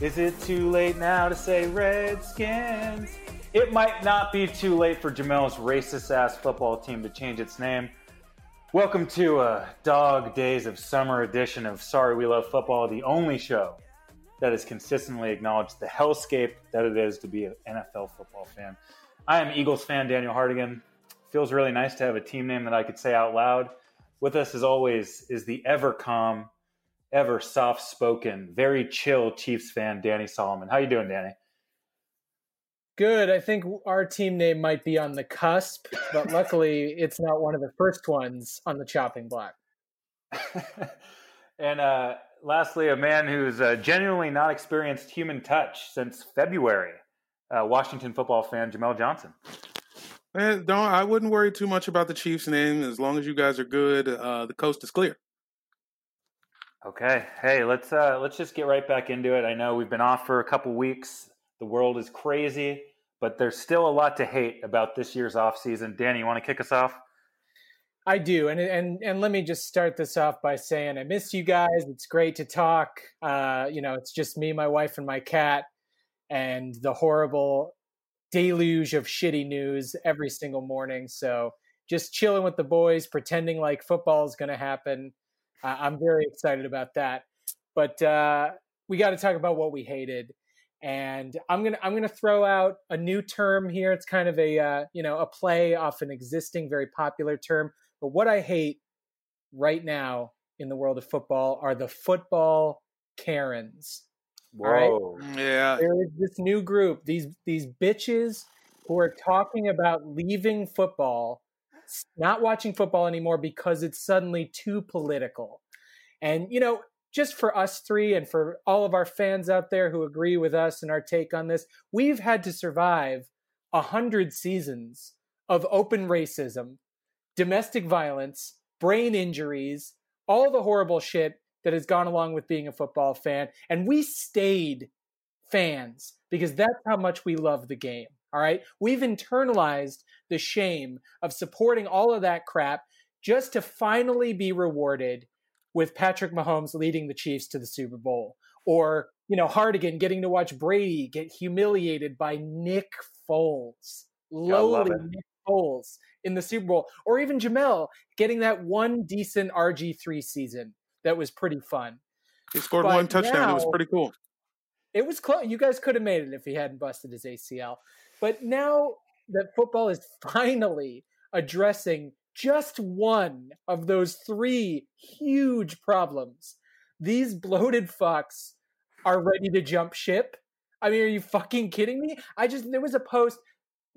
Is it too late now to say Redskins? It might not be too late for Jamel's racist ass football team to change its name. Welcome to a dog days of summer edition of Sorry We Love Football, the only show that has consistently acknowledged the hellscape that it is to be an NFL football fan. I am Eagles fan Daniel Hardigan. Feels really nice to have a team name that I could say out loud. With us, as always, is the ever calm, ever soft spoken, very chill Chiefs fan Danny Solomon. How you doing, Danny? Good. I think our team name might be on the cusp, but luckily it's not one of the first ones on the chopping block. and uh, lastly, a man who's uh, genuinely not experienced human touch since February, uh, Washington football fan Jamel Johnson. Man, don't I wouldn't worry too much about the Chiefs' name as long as you guys are good. Uh, the coast is clear. Okay, hey, let's uh, let's just get right back into it. I know we've been off for a couple weeks. The world is crazy, but there's still a lot to hate about this year's off season. Danny, you want to kick us off? I do, and and and let me just start this off by saying I miss you guys. It's great to talk. Uh, you know, it's just me, my wife, and my cat, and the horrible deluge of shitty news every single morning. So just chilling with the boys, pretending like football is going to happen. Uh, I'm very excited about that. But uh, we got to talk about what we hated, and I'm gonna I'm gonna throw out a new term here. It's kind of a uh, you know a play off an existing very popular term. But what I hate right now in the world of football are the football Karens. All right? Whoa. Yeah, There is this new group, these these bitches who are talking about leaving football, s- not watching football anymore because it's suddenly too political. And you know, just for us three and for all of our fans out there who agree with us and our take on this, we've had to survive a hundred seasons of open racism, domestic violence, brain injuries, all the horrible shit that has gone along with being a football fan. And we stayed fans because that's how much we love the game. All right. We've internalized the shame of supporting all of that crap just to finally be rewarded with Patrick Mahomes leading the Chiefs to the Super Bowl or, you know, Hardigan getting to watch Brady get humiliated by Nick Foles, lowly. Nick Foles in the Super Bowl, or even Jamel getting that one decent RG3 season that was pretty fun. he scored But one touchdown. it was pretty cool. It was close. You guys could have made it if he hadn't busted his ACL. But now that football is finally addressing just one of those three huge problems, these bloated fucks are ready to jump ship. I mean, are you fucking kidding me? I just there was a post.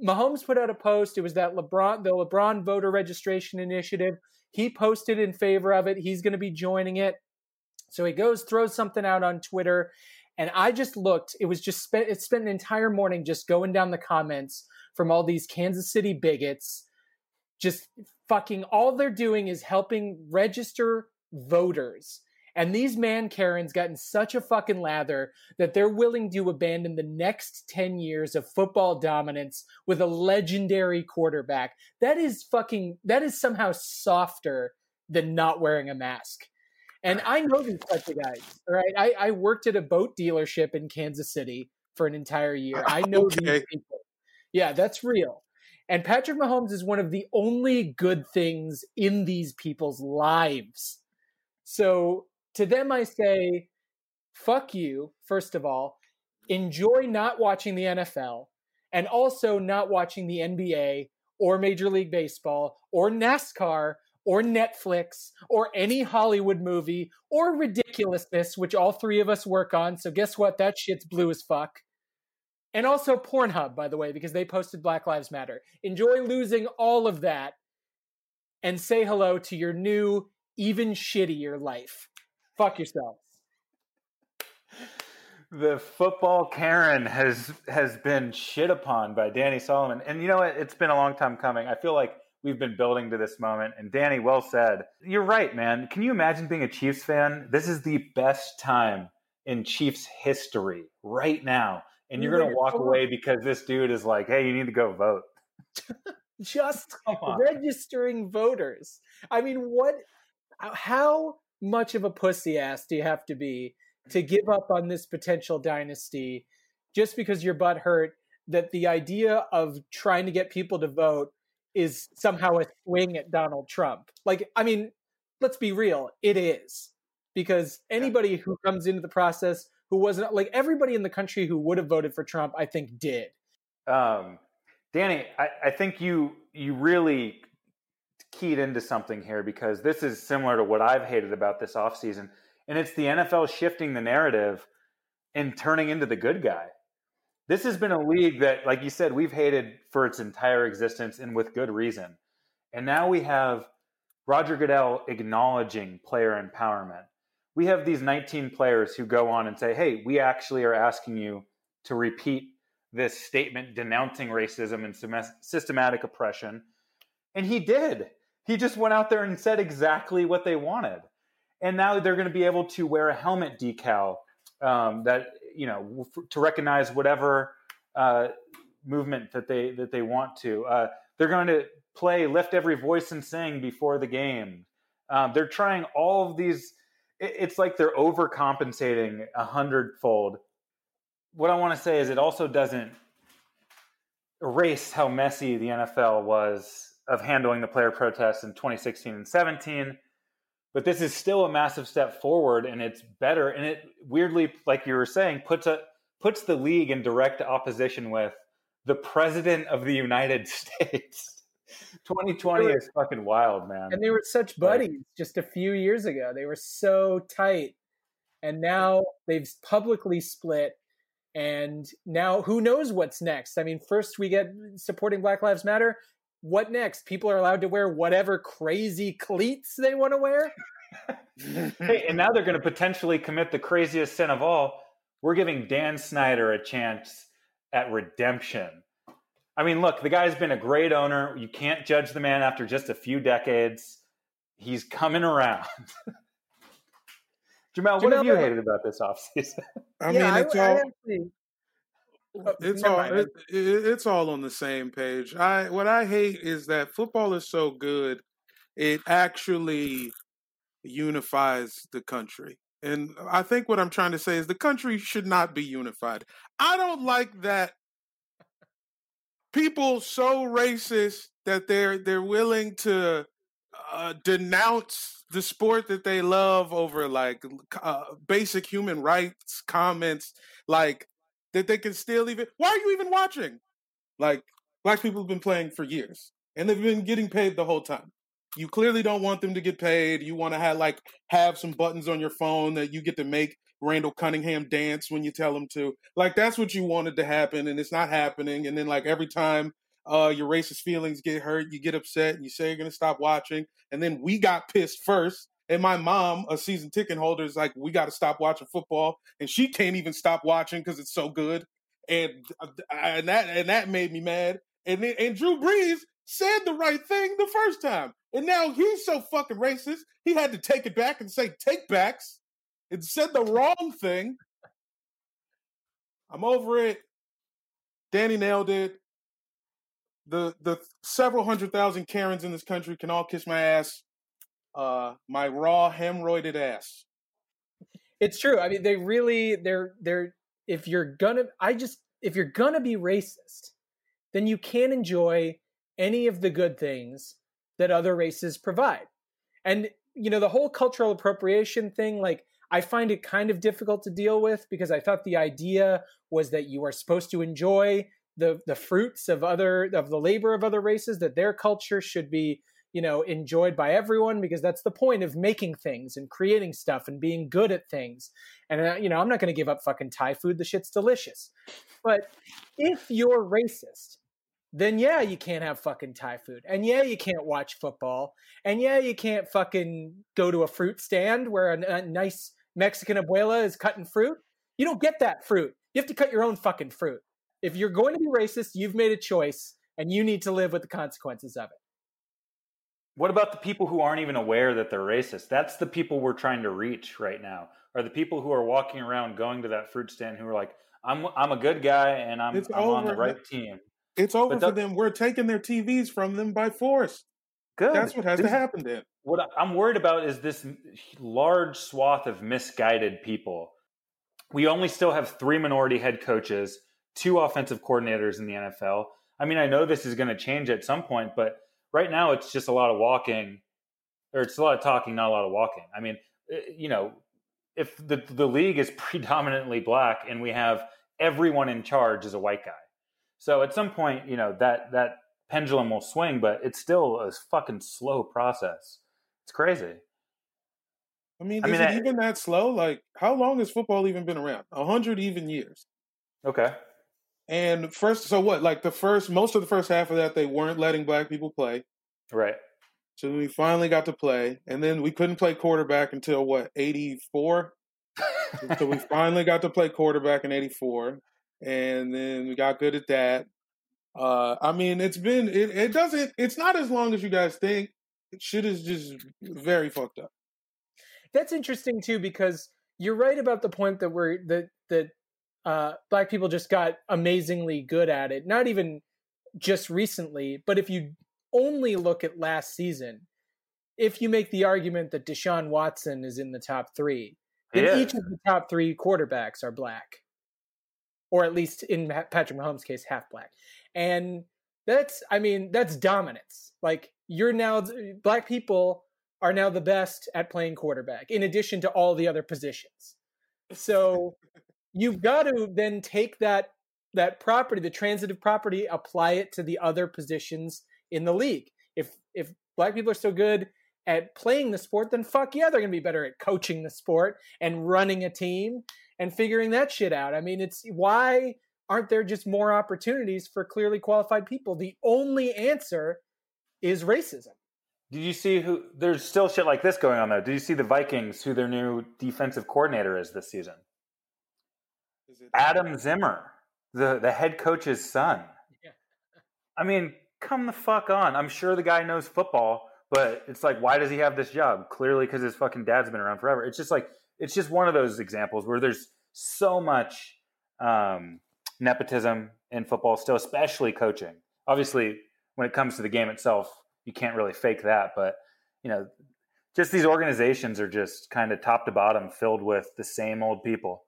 Mahomes put out a post. It was that LeBron, the LeBron voter registration initiative. He posted in favor of it. He's going to be joining it. So he goes, throws something out on Twitter, and I just looked. It was just spent. It spent an entire morning just going down the comments from all these Kansas City bigots. Just fucking all they're doing is helping register voters. And these man Karens got in such a fucking lather that they're willing to abandon the next 10 years of football dominance with a legendary quarterback. That is fucking, that is somehow softer than not wearing a mask. And I know these types of guys, all right? I, I worked at a boat dealership in Kansas City for an entire year. I know Okay. these people. Yeah, that's real. And Patrick Mahomes is one of the only good things in these people's lives. So to them, I say, fuck you, first of all. enjoy not watching the NFL and also not watching the NBA or Major League Baseball or NASCAR or Netflix or any Hollywood movie or ridiculousness, which all three of us work on. So guess what? That shit's blue as fuck. And also Pornhub, by the way, because they posted Black Lives Matter. Enjoy losing all of that and say hello to your new, even shittier life. Fuck yourselves. The football Karen has has been shit upon by Danny Solomon, and you know what? It's been a long time coming. I feel like we've been building to this moment. And Danny, well said. You're right, man. Can you imagine being a Chiefs fan? This is the best time in Chiefs history right now, and you're gonna walk away because this dude is like, "Hey, you need to go vote." Just registering voters. I mean, what? Uh, how much of a pussy ass do you have to be to give up on this potential dynasty just because your butt hurt that the idea of trying to get people to vote is somehow a swing at Donald Trump. Like, I mean, let's be real, it is. Because anybody who comes into the process who wasn't like everybody in the country who would have voted for Trump, I think did. Um, Danny, I, I think you you really keyed into something here because this is similar to what I've hated about this offseason. And it's the NFL shifting the narrative and turning into the good guy. This has been a league that, like you said, we've hated for its entire existence and with good reason. And now we have Roger Goodell acknowledging player empowerment. We have these 19 players who go on and say, hey, we actually are asking you to repeat this statement denouncing racism and systematic oppression. And he did. He just went out there and said exactly what they wanted. And now they're going to be able to wear a helmet decal um, that you know to recognize whatever uh, movement that they that they want to. Uh, they're going to play "Lift Every Voice and Sing" before the game. Um, they're trying all of these. It, it's like they're overcompensating a hundredfold. What I want to say is, it also doesn't erase how messy the NFL was of handling the player protests in 2016 and 17 but this is still a massive step forward and it's better and it weirdly like you were saying puts a puts the league in direct opposition with the president of the united states. 2020 were, is fucking wild man. And they were such buddies right. just a few years ago. They were so tight. And now they've publicly split and now who knows what's next? I mean first we get supporting black lives matter what next? People are allowed to wear whatever crazy cleats they want to wear. hey, and now they're going to potentially commit the craziest sin of all. We're giving Dan Snyder a chance at redemption. I mean, look, the guy's been a great owner. You can't judge the man after just a few decades. He's coming around. Jamel, what have you uh, hated about this offseason? I yeah, mean, it's I, all. I actually, it's all it, it, it's all on the same page. I what I hate is that football is so good, it actually unifies the country. And I think what I'm trying to say is the country should not be unified. I don't like that people so racist that they're they're willing to uh, denounce the sport that they love over like uh, basic human rights comments like that they can still even. Why are you even watching? Like black people have been playing for years, and they've been getting paid the whole time. You clearly don't want them to get paid. You want to have like have some buttons on your phone that you get to make Randall Cunningham dance when you tell him to. Like that's what you wanted to happen, and it's not happening. And then like every time uh, your racist feelings get hurt, you get upset, and you say you're gonna stop watching. And then we got pissed first, and my mom, a season ticket holder, is like, we got to stop watching football, and she can't even stop watching because it's so good. And uh, and that and that made me mad. And and Drew Brees said the right thing the first time, and now he's so fucking racist. He had to take it back and say take backs, and said the wrong thing. I'm over it. Danny nailed it. The the several hundred thousand Karens in this country can all kiss my ass uh, my raw hemorrhoided ass. It's true. I mean, they really they're they're if you're gonna I just if you're gonna be racist, then you can't enjoy any of the good things that other races provide. And you know, the whole cultural appropriation thing, like I find it kind of difficult to deal with because I thought the idea was that you are supposed to enjoy the the fruits of other of the labor of other races that their culture should be you know enjoyed by everyone because that's the point of making things and creating stuff and being good at things. And uh, you know i'm not going to give up fucking thai food. The shit's delicious. But if you're racist then yeah you can't have fucking thai food. And yeah you can't watch football. And yeah you can't fucking go to a fruit stand where a, a nice mexican abuela is cutting fruit. You don't get that fruit. You have to cut your own fucking fruit. If you're going to be racist you've made a choice and you need to live with the consequences of it What about the people who aren't even aware that they're racist? That's the people we're trying to reach right now. Are the people who are walking around going to that fruit stand who are like, "I'm I'm a good guy and I'm I'm on the right team." It's over But for them. We're taking their TVs from them by force. Good. That's what has to happen then. What I'm worried about is this large swath of misguided people. We only still have three minority head coaches, two offensive coordinators in the NFL. I mean, I know this is going to change at some point, but right now it's just a lot of walking, or it's a lot of talking, not a lot of walking. I mean, eh, you know, if the the league is predominantly black and we have everyone in charge is a white guy, so at some point, you know that that pendulum will swing, but it's still a fucking slow process. It's crazy. I mean, I is mean, it I- even that slow? Like, how long has football even been around? A hundred even years. Okay. And first, so what? Like the first, most of the first half of that, they weren't letting black people play. Right. So we finally got to play, and then we couldn't play quarterback until what eighty four. so we finally got to play quarterback in '84, and then we got good at that. Uh, I mean, it's been it, it doesn't it's not as long as you guys think. Shit is just very fucked up. That's interesting too because you're right about the point that we're that that uh, black people just got amazingly good at it. Not even just recently, but if you only look at last season, if you make the argument that Deshaun Watson is in the top three, then Yeah. each of the top three quarterbacks are black, or at least in Patrick Mahomes' case, half black, and that's I mean that's dominance. Like you're now black people are now the best at playing quarterback, in addition to all the other positions. So you've got to then take that that property, the transitive property, apply it to the other positions in the league. If if black people are so good at playing the sport, then fuck yeah, they're gonna be better at coaching the sport and running a team and figuring that shit out. I mean, it's why aren't there just more opportunities for clearly qualified people? The only answer is racism. Did you see who? There's still shit like this going on though. Did you see the Vikings, who their new defensive coordinator is this season? Is it- Adam Zimmer, the the head coach's son. Yeah. I mean, come the fuck on. I'm sure the guy knows football, but it's like, why does he have this job? Clearly, because his fucking dad's been around forever. It's just like, it's just one of those examples where there's so much um, nepotism in football still, especially coaching. Obviously, when it comes to the game itself, you can't really fake that. But you know, just these organizations are just kind of top to bottom filled with the same old people.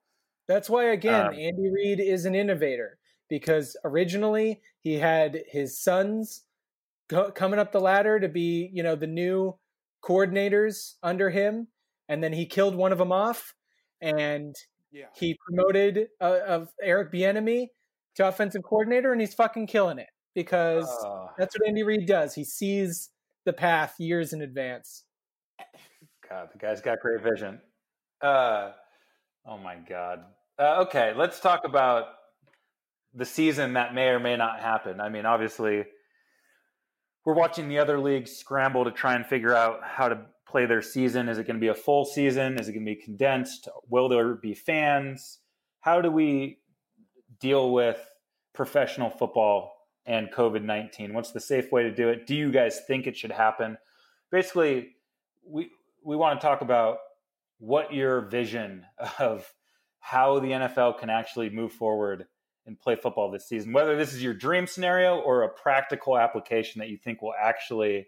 That's why, again, Um, Andy Reid is an innovator because originally he had his sons go, coming up the ladder to be, you know, the new coordinators under him, and then he killed one of them off, and yeah. he promoted uh, of Eric Bieniemy to offensive coordinator, and he's fucking killing it because Uh, that's what Andy Reid does. He sees the path years in advance. God, the guy's got great vision. Uh, oh my God. Uh, okay, let's talk about the season that may or may not happen. I mean, obviously, we're watching the other leagues scramble to try and figure out how to play their season. Is it going to be a full season? Is it going to be condensed? Will there be fans? How do we deal with professional football and COVID 19? What's the safe way to do it? Do you guys think it should happen? Basically, we we want to talk about what your vision of how the NFL can actually move forward and play football this season. Whether this is your dream scenario or a practical application that you think will actually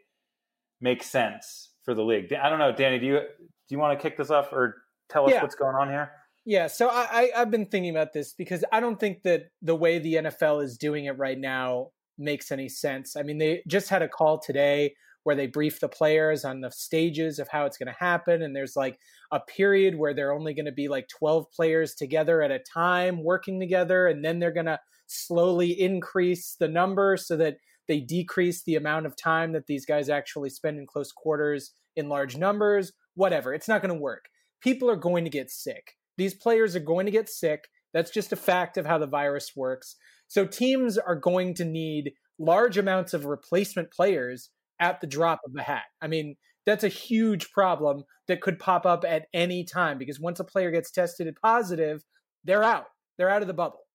make sense for the league. I don't know, Danny. Do you do you want to kick this off or tell us Yeah. what's going on here? Yeah, so I, I I've been thinking about this because I don't think that the way the NFL is doing it right now makes any sense. I mean, they just had a call today where they brief the players on the stages of how it's going to happen. And there's like a period where they're only going to be like 12 players together at a time working together. And then they're going to slowly increase the number so that they decrease the amount of time that these guys actually spend in close quarters in large numbers. Whatever. It's not going to work. People are going to get sick. These players are going to get sick. That's just a fact of how the virus works. So teams are going to need large amounts of replacement players at the drop of a hat. I mean, that's a huge problem that could pop up at any time because once a player gets tested positive, they're out. They're out of the bubble.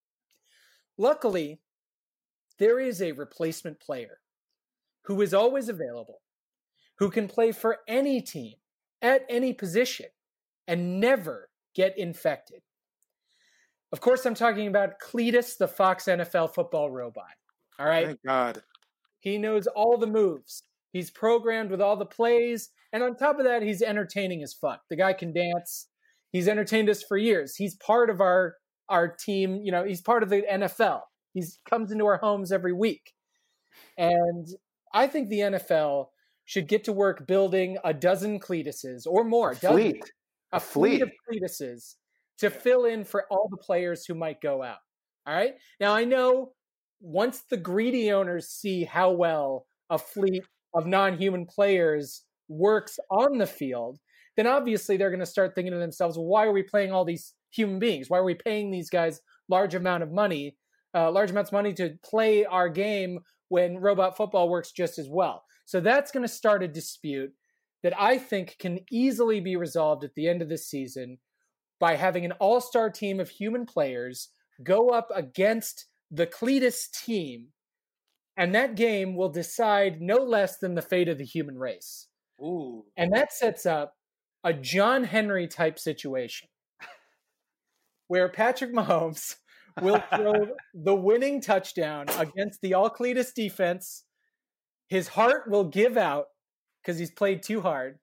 Luckily, there is a replacement player who is always available, who can play for any team at any position and never get infected. Of course, I'm talking about Cletus, the Fox NFL football robot. All right. Thank God. He knows all the moves. He's programmed with all the plays. And on top of that, he's entertaining as fuck. The guy can dance. He's entertained us for years. He's part of our our team. You know, he's part of the NFL. He's comes into our homes every week. And I think the NFL should get to work building a dozen Cletuses or more. A fleet. a A fleet fleet. of Cletuses to fill in for all the players who might go out. All right. Now I know once the greedy owners see how well a fleet of non-human players works on the field, then obviously they're going to start thinking to themselves, well, why are we playing all these human beings? Why are we paying these guys large amount of money, uh, large amounts of money to play our game when robot football works just as well? So that's going to start a dispute that I think can easily be resolved at the end of this season by having an all star team of human players go up against the Cletus team. And that game will decide no less than the fate of the human race. Ooh. And that sets up a John Henry type situation where Patrick Mahomes will throw the winning touchdown against the all Cletus defense. His heart will give out because he's played too hard.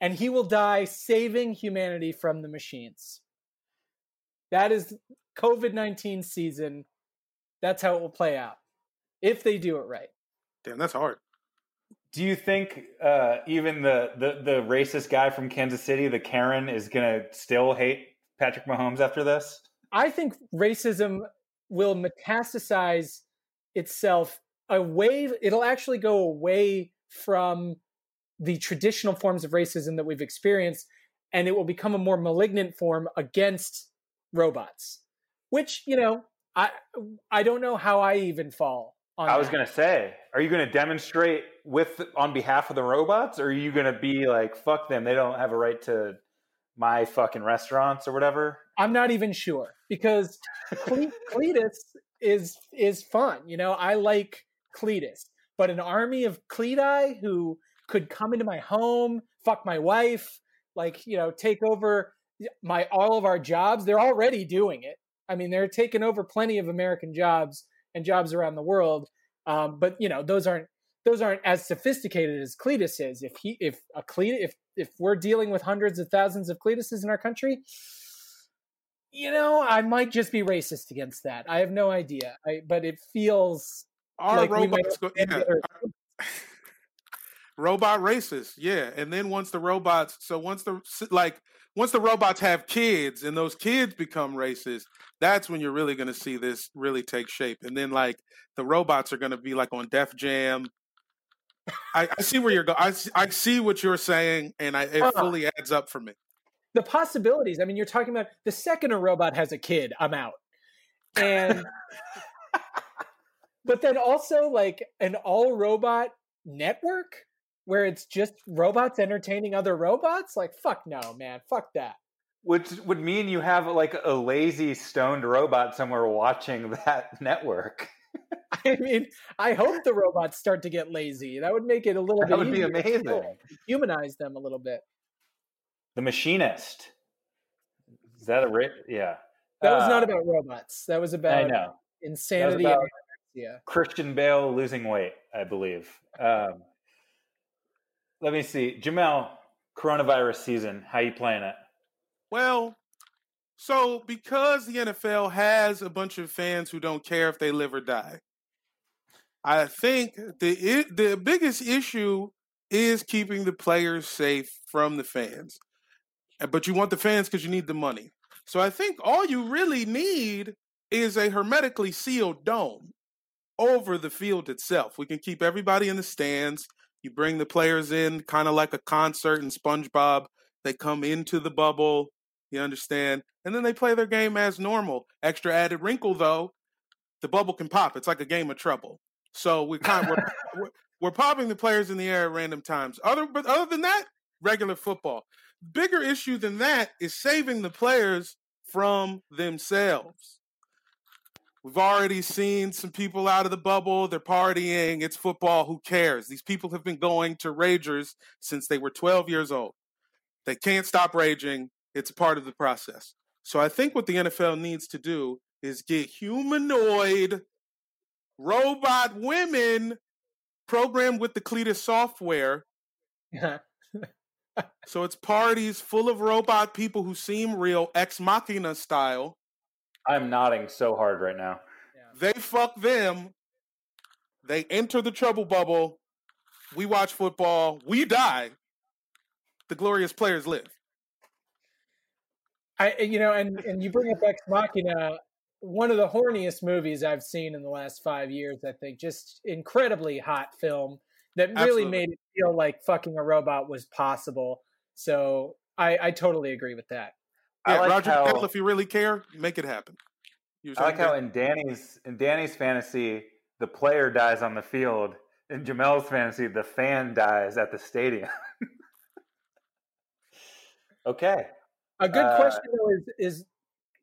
And he will die saving humanity from the machines. That is COVID 19 season. That's how it will play out if they do it right. Damn, that's hard. Do you think uh, even the, the the racist guy from Kansas City, the Karen, is gonna still hate Patrick Mahomes after this? I think racism will metastasize itself away. It'll actually go away from the traditional forms of racism that we've experienced, and it will become a more malignant form against robots. Which you know, I I don't know how I even fall on. I was that. gonna say, are you gonna demonstrate with on behalf of the robots, or are you gonna be like, fuck them, they don't have a right to my fucking restaurants or whatever? I'm not even sure because Cle- Cletus is is fun. You know, I like Cletus, but an army of Cleti who could come into my home, fuck my wife, like you know, take over my all of our jobs. They're already doing it. I mean, they're taking over plenty of American jobs and jobs around the world. Um, but you know, those aren't those aren't as sophisticated as Cletus is. If he if a Cletus if if we're dealing with hundreds of thousands of Cletuses in our country, you know, I might just be racist against that. I have no idea. I, but it feels Our like robots go, yeah, robot racist yeah and then once the robots so once the like once the robots have kids and those kids become racist that's when you're really going to see this really take shape and then like the robots are going to be like on def jam I, I see where you're going I see what you're saying and I, it Uh. fully adds up for me the possibilities. I mean, you're talking about the second a robot has a kid, I'm out. And but then also like an all robot network where it's just robots entertaining other robots? Like fuck no, man. Fuck that. Which would mean you have like a lazy stoned robot somewhere watching that network. I mean, I hope the robots start to get lazy. That would make it a little That bit would be amazing. humanize them a little bit. The Machinist. Is that a ra- yeah? That was not Uh, about robots. That was about I know. insanity about- yeah. Christian Bale losing weight, I believe. Um, let me see, Jamel. Coronavirus season. How you playing it? Well, so because the NFL has a bunch of fans who don't care if they live or die, I think the the biggest issue is keeping the players safe from the fans. Uh, But you want the fans because you need the money. So I think all you really need is a hermetically sealed dome over the field itself. We can keep everybody in the stands. You bring the players in kind of like a concert in SpongeBob. They come into the bubble, you understand? And then they play their game as normal. Extra added wrinkle though, the bubble can pop. It's like a game of trouble. So we kind we're, we're, we're popping the players in the air at random times. Other but other than that, regular football. Bigger issue than that is saving the players from themselves. We've already seen some people out of the bubble. They're partying. It's football. Who cares? These people have been going to Ragers since they were 12 years old. They can't stop raging. It's part of the process. So I think what the NFL needs to do is get humanoid robot women programmed with the Cletus software. So it's parties full of robot people who seem real, ex machina style. I'm nodding so hard right now. They fuck them. They enter the trouble bubble. We watch football. We die. The glorious players live. I you know, and and you bring up Ex Machina, one of the horniest movies I've seen in the last five years. I think just incredibly hot film that really Absolutely. made it feel like fucking a robot was possible. So I, I totally agree with that. I Yeah, like Roger how- Goodell, if you really care, make it happen. You were I like how in Danny's in Danny's fantasy, the player dies on the field. In Jamel's fantasy, the fan dies at the stadium. okay. A good Uh, question though is is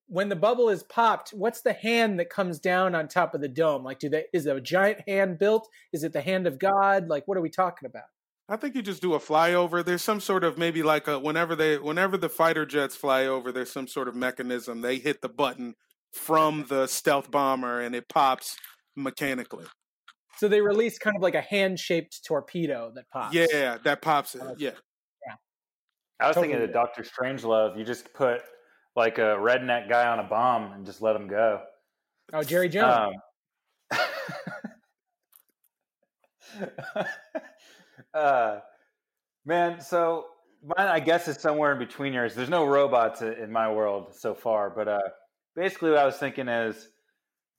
when the bubble is popped, what's the hand that comes down on top of the dome? Like, do they is there a giant hand built? Is it the hand of God? Like, what are we talking about? I think you just do a flyover. There's some sort of maybe like a whenever they whenever the fighter jets fly over, there's some sort of mechanism. They hit the button from the stealth bomber and it pops mechanically. So they release kind of like a hand shaped torpedo that pops. Yeah, that pops it. Yeah. I was thinking Totally. of Doctor Strangelove. You just put like a redneck guy on a bomb and just let him go. Oh, Jerry Jones. Um, uh, man, so mine, I guess, is somewhere in between yours. There's no robots in my world so far, but uh, basically, what I was thinking is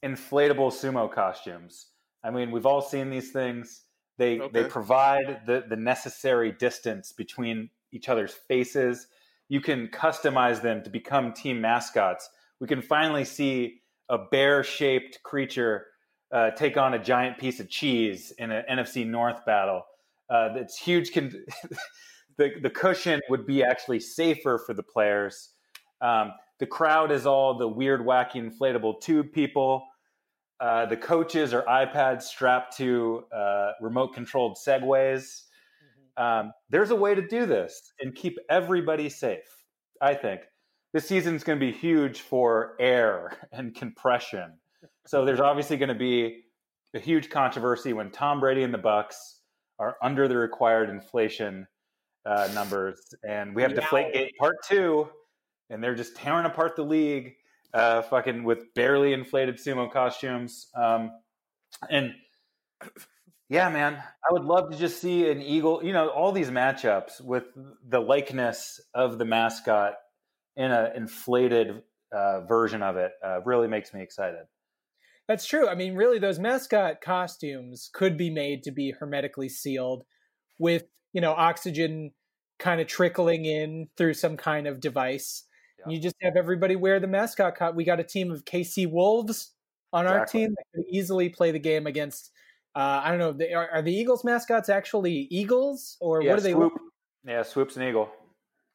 inflatable sumo costumes. I mean, we've all seen these things. They they provide the the necessary distance between each other's faces. You can customize them to become team mascots. We can finally see a bear shaped creature uh, take on a giant piece of cheese in an NFC North battle. Uh, that's huge. Con- the the cushion would be actually safer for the players. Um, the crowd is all the weird, wacky, inflatable tube people. Uh, the coaches are iPads strapped to uh, remote controlled segways. Um, there's a way to do this and keep everybody safe. I think this season's going to be huge for air and compression. So there's obviously going to be a huge controversy when Tom Brady and the Bucs are under the required inflation uh, numbers, and we have Deflategate Part Two, and they're just tearing apart the league, uh, fucking with barely inflated sumo costumes. Um, and yeah, man, I would love to just see an eagle. You know, all these matchups with the likeness of the mascot in an inflated uh, version of it uh, really makes me excited. That's true. I mean, really, those mascot costumes could be made to be hermetically sealed with, you know, oxygen kind of trickling in through some kind of device. Yeah. You just have everybody wear the mascot. Co- we got a team of KC Wolves on our team that could easily play the game against. Uh, I don't know. They, are, are the Eagles mascots actually eagles, or yeah, what are they swoop. Yeah, swoops an eagle.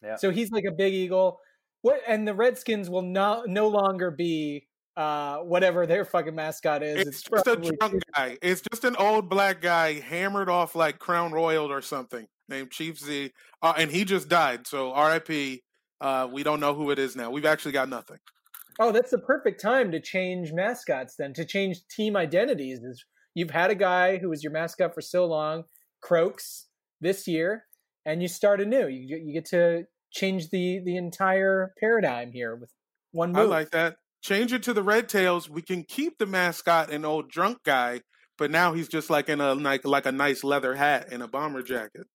Yeah. So he's like a big eagle. What? And the Redskins will not no longer be uh, whatever their fucking mascot is. It's just a probably- drunk guy. It's just an old black guy hammered off like Crown Royal or something named Chief Zee. Uh, and he just died. So RIP. Uh, we don't know who it is now. We've actually got nothing. Oh, that's the perfect time to change mascots then, to change team identities. Is you've had a guy who was your mascot for so long, Croaks, this year, and you start anew. You get- you get to change the the entire paradigm here with one move. I like that. Change it to the Red Tails. We can keep the mascot an old drunk guy, but now he's just like in a like like a nice leather hat and a bomber jacket.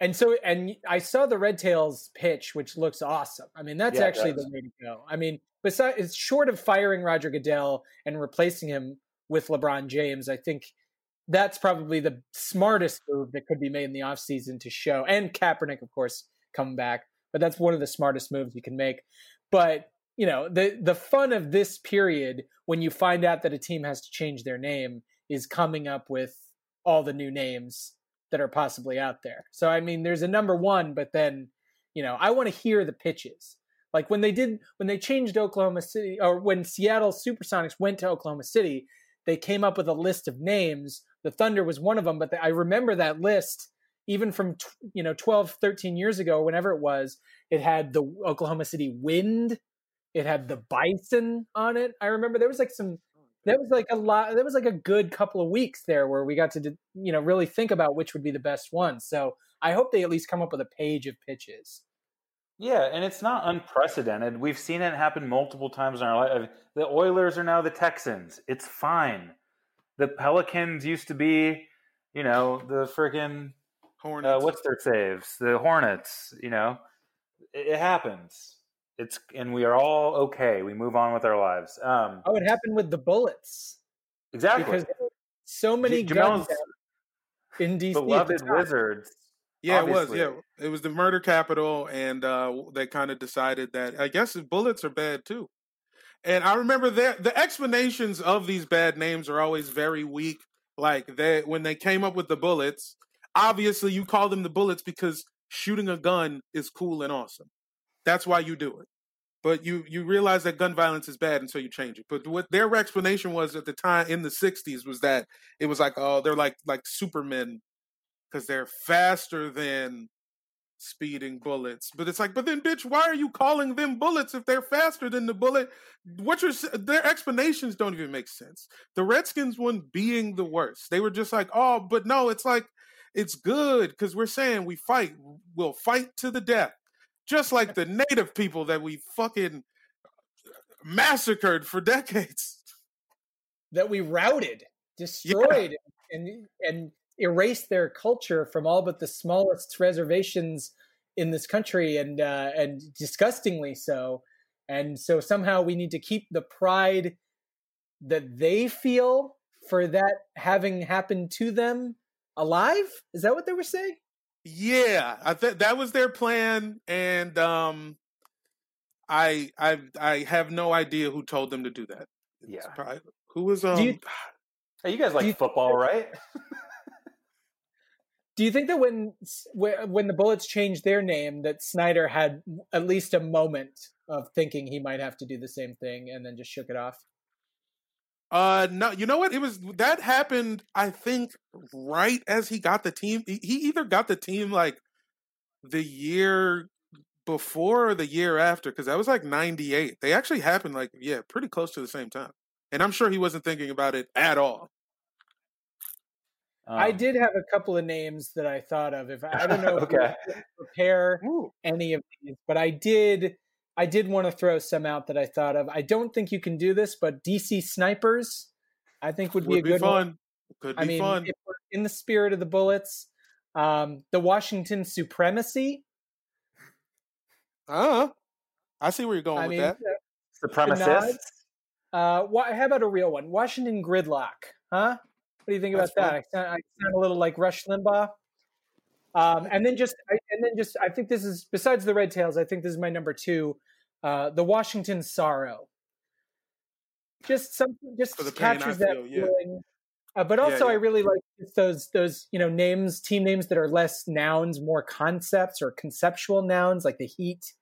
And so, and I saw the Red Tails pitch, which looks awesome. I mean, that's Yeah, actually the way to go. I mean, besides, it's short of firing Roger Goodell and replacing him with LeBron James. I think that's probably the smartest move that could be made in the offseason to show, and Kaepernick, of course, coming back. But that's one of the smartest moves you can make. But you know, the the fun of this period when you find out that a team has to change their name is coming up with all the new names that are possibly out there. So I mean, there's a number one, but then you know, I want to hear the pitches. Like when they did when they changed Oklahoma City, or when Seattle SuperSonics went to Oklahoma City, they came up with a list of names. The Thunder was one of them, but the, I remember that list even from you know 12 13 years ago whenever it was. It had the oklahoma city wind. It had the bison on it. I remember there was like some oh, there was like a lot there was like a good couple of weeks there where we got to you know really think about which would be the best one. So i hope they at least come up with a page of pitches Yeah, and it's not unprecedented. We've seen it happen multiple times in our life. The Oilers are now the Texans. It's fine. The Pelicans used to be, you know, the freaking Hornets. uh, what's their saves? The Hornets. You know, it, it happens. It's and we are all okay. We move on with our lives. Um, oh it happened with the bullets exactly. because so many J- guns in dc at the beloved time. Wizards. Yeah, obviously. it was. Yeah, it was the murder capital, and uh, they kind of decided that I guess bullets are bad too. And I remember that the explanations of these bad names are always very weak. Like they when they came up with the bullets, obviously you call them the bullets because shooting a gun is cool and awesome. That's why you do it. But you you realize that gun violence is bad, and so you change it. But what their explanation was at the time in the '60s was that it was like, oh, they're like like supermen because they're faster than speeding bullets. But it's like, but then, bitch, why are you calling them bullets if they're faster than the bullet? What you're their explanations don't even make sense. The Redskins one being the worst, they were just like, oh, but no, it's like it's good because we're saying we fight, we'll fight to the death, just like the native people that we fucking uh, massacred for decades. that we routed, destroyed, and and erased their culture from all but the smallest reservations in this country, and uh, and disgustingly so. And so somehow we need to keep the pride that they feel for that having happened to them alive. Is that what they were saying? Yeah, I think that was their plan, and um, I I I have no idea who told them to do that. It's Yeah. probably- who was um. You- Hey, you guys like you- football, right? Do you think that when when the Bullets changed their name, that Snyder had at least a moment of thinking he might have to do the same thing, and then just shook it off? Uh, no, you know what? It was that happened. I think right as he got the team. He, he either got the team like the year before or the year after, because that was like '98. They actually happened like yeah, pretty close to the same time. And I'm sure he wasn't thinking about it at all. I Um, did have a couple of names that I thought of. If I don't know Okay. can prepare any of these, but I did. I did want to throw some out that I thought of. I don't think you can do this, but DC Snipers, I think would be Would a be good one. fun. Could be I mean, fun. if we're in the spirit of the Bullets, um, the Washington Supremacy. Uh, I see where you're going I with mean, that. supremacists. Uh, wha- how about a real one? Washington Gridlock, huh? What do you think about That's that? I sound, I sound a little like Rush Limbaugh. Um, and then just, I, and then just, I think this is besides the Red Tails. I think this is my number two, uh, the Washington Sorrow. Just something, just the pain captures that feel, yeah. feeling. Uh, but also, I yeah. really like those those you know names, team names that are less nouns, more concepts or conceptual nouns, like the Heat.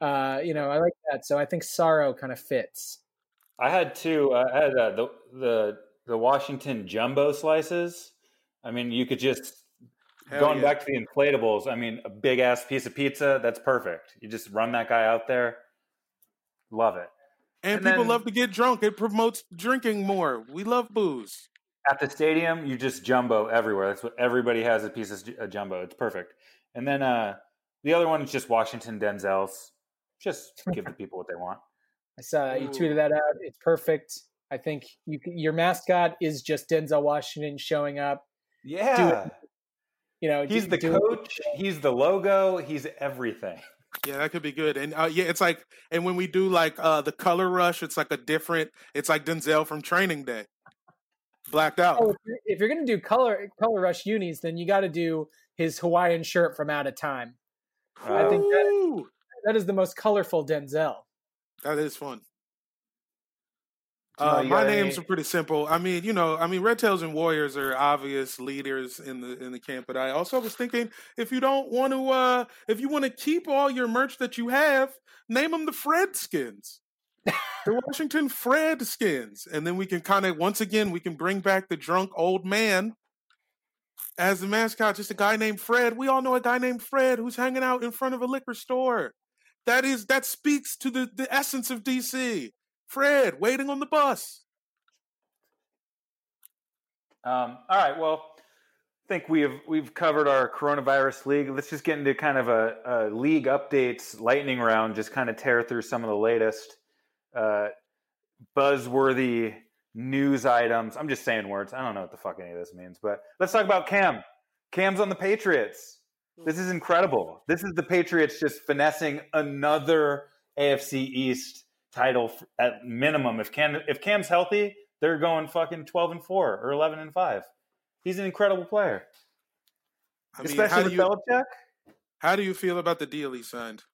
Uh, you know, I like that. So I think Sorrow kind of fits. I had two. uh, I had uh, the the the Washington jumbo slices. I mean, you could just Hell going yeah. back to the inflatables. I mean, a big ass piece of pizza. That's perfect. You just run that guy out there. Love it. And, and people then- love to get drunk. It promotes drinking more. We love booze. At the stadium, you just jumbo everywhere. That's what everybody has a piece of j- a jumbo. It's perfect. And then uh, the other one is just Washington Denzels. Just give the people what they want. I saw you tweeted that out. It's perfect. I think you, your mascot is just Denzel Washington showing up. Yeah. You know, He's do- the doing- coach. He's the logo. He's everything. Yeah, that could be good. And uh, yeah, it's like, and when we do like uh the color rush, it's like a different. It's like Denzel from Training Day, blacked out. Oh, if you're, if you're gonna do color color rush unis, then you got to do his Hawaiian shirt from Out of Time. I think that- That is the most colorful Denzel. that is fun. Uh, my names any- are pretty simple. I mean, you know, I mean, Red Tails and Warriors are obvious leaders in the in the camp. But I also was thinking, if you don't want to, uh, if you want to keep all your merch that you have, name them the Fredskins, the Washington Fredskins, and then we can kind of once again we can bring back the drunk old man as the mascot. Just a guy named Fred. We all know a guy named Fred who's hanging out in front of a liquor store. That is that speaks to the the essence of DC. Fred waiting on the bus. Um, all right. Well, I think we've we've covered our coronavirus league. Let's just get into kind of a, a league updates lightning round. Just kind of tear through some of the latest uh, buzzworthy news items. I'm just saying words. I don't know what the fuck any of this means, but let's talk about Cam. Cam's on the Patriots. This is incredible. This is the Patriots just finessing another AFC East title at minimum. If Cam if Cam's healthy, they're going fucking 12 and 4 or 11 and 5. He's an incredible player. I mean, Especially how do with you Belichick. how do you feel about the deal he signed?